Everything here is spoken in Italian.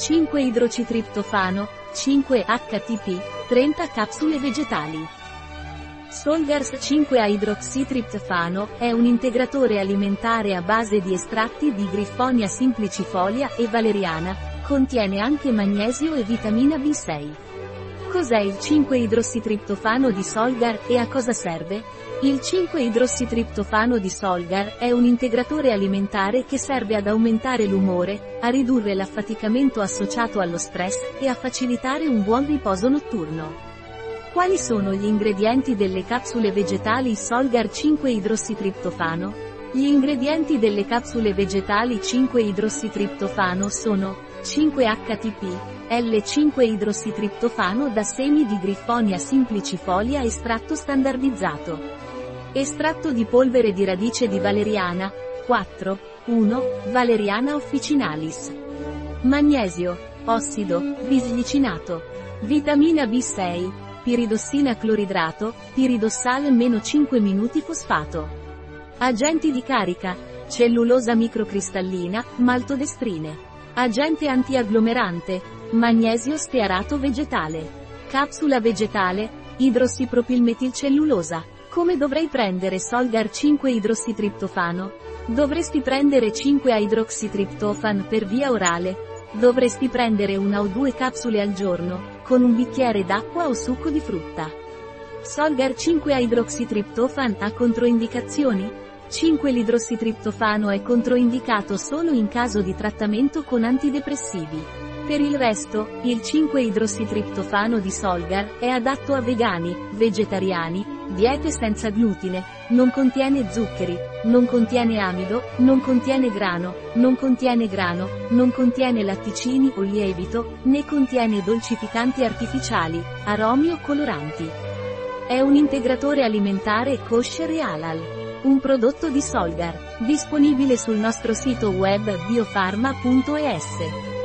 5-idrocitriptofano, 5-HTP, 30 capsule vegetali. Solgars 5-idroxitriptofano è un integratore alimentare a base di estratti di Griffonia simplicifolia e valeriana, contiene anche magnesio e vitamina B6. Cos'è il 5-idrossitriptofano di Solgar e a cosa serve? Il 5-idrossitriptofano di Solgar è un integratore alimentare che serve ad aumentare l'umore, a ridurre l'affaticamento associato allo stress e a facilitare un buon riposo notturno. Quali sono gli ingredienti delle capsule vegetali Solgar 5-idrossitriptofano? Gli ingredienti delle capsule vegetali 5-idrossitriptofano sono 5-HTP, L5-idrossitriptofano da semi di Griffonia simplicifolia estratto standardizzato. Estratto di polvere di radice di valeriana, 4, 1, Valeriana officinalis. Magnesio, ossido, bisglicinato. Vitamina B6, piridossina cloridrato, piridossal meno 5 minuti fosfato. Agenti di carica, cellulosa microcristallina, maltodestrine. Agente antiagglomerante, magnesio stearato vegetale. Capsula vegetale, idrossipropilmetilcellulosa. Come dovrei prendere Solgar 5 idrossitriptofano? Dovresti prendere 5 idroxitriptofan per via orale, Dovresti prendere una o due capsule al giorno, con un bicchiere d'acqua o succo di frutta. Solgar 5 idroxitriptofan ha controindicazioni? 5 L'idrossitriptofano è controindicato solo in caso di trattamento con antidepressivi. Per il resto, il 5-idrossitriptofano di Solgar è adatto a vegani, vegetariani, Diete senza glutine, non contiene zuccheri, non contiene amido, non contiene grano, non contiene grano, non contiene latticini o lievito, né contiene dolcificanti artificiali, aromi o coloranti. È un integratore alimentare kosher e halal. Un prodotto di Solgar, disponibile sul nostro sito web biofarma.es.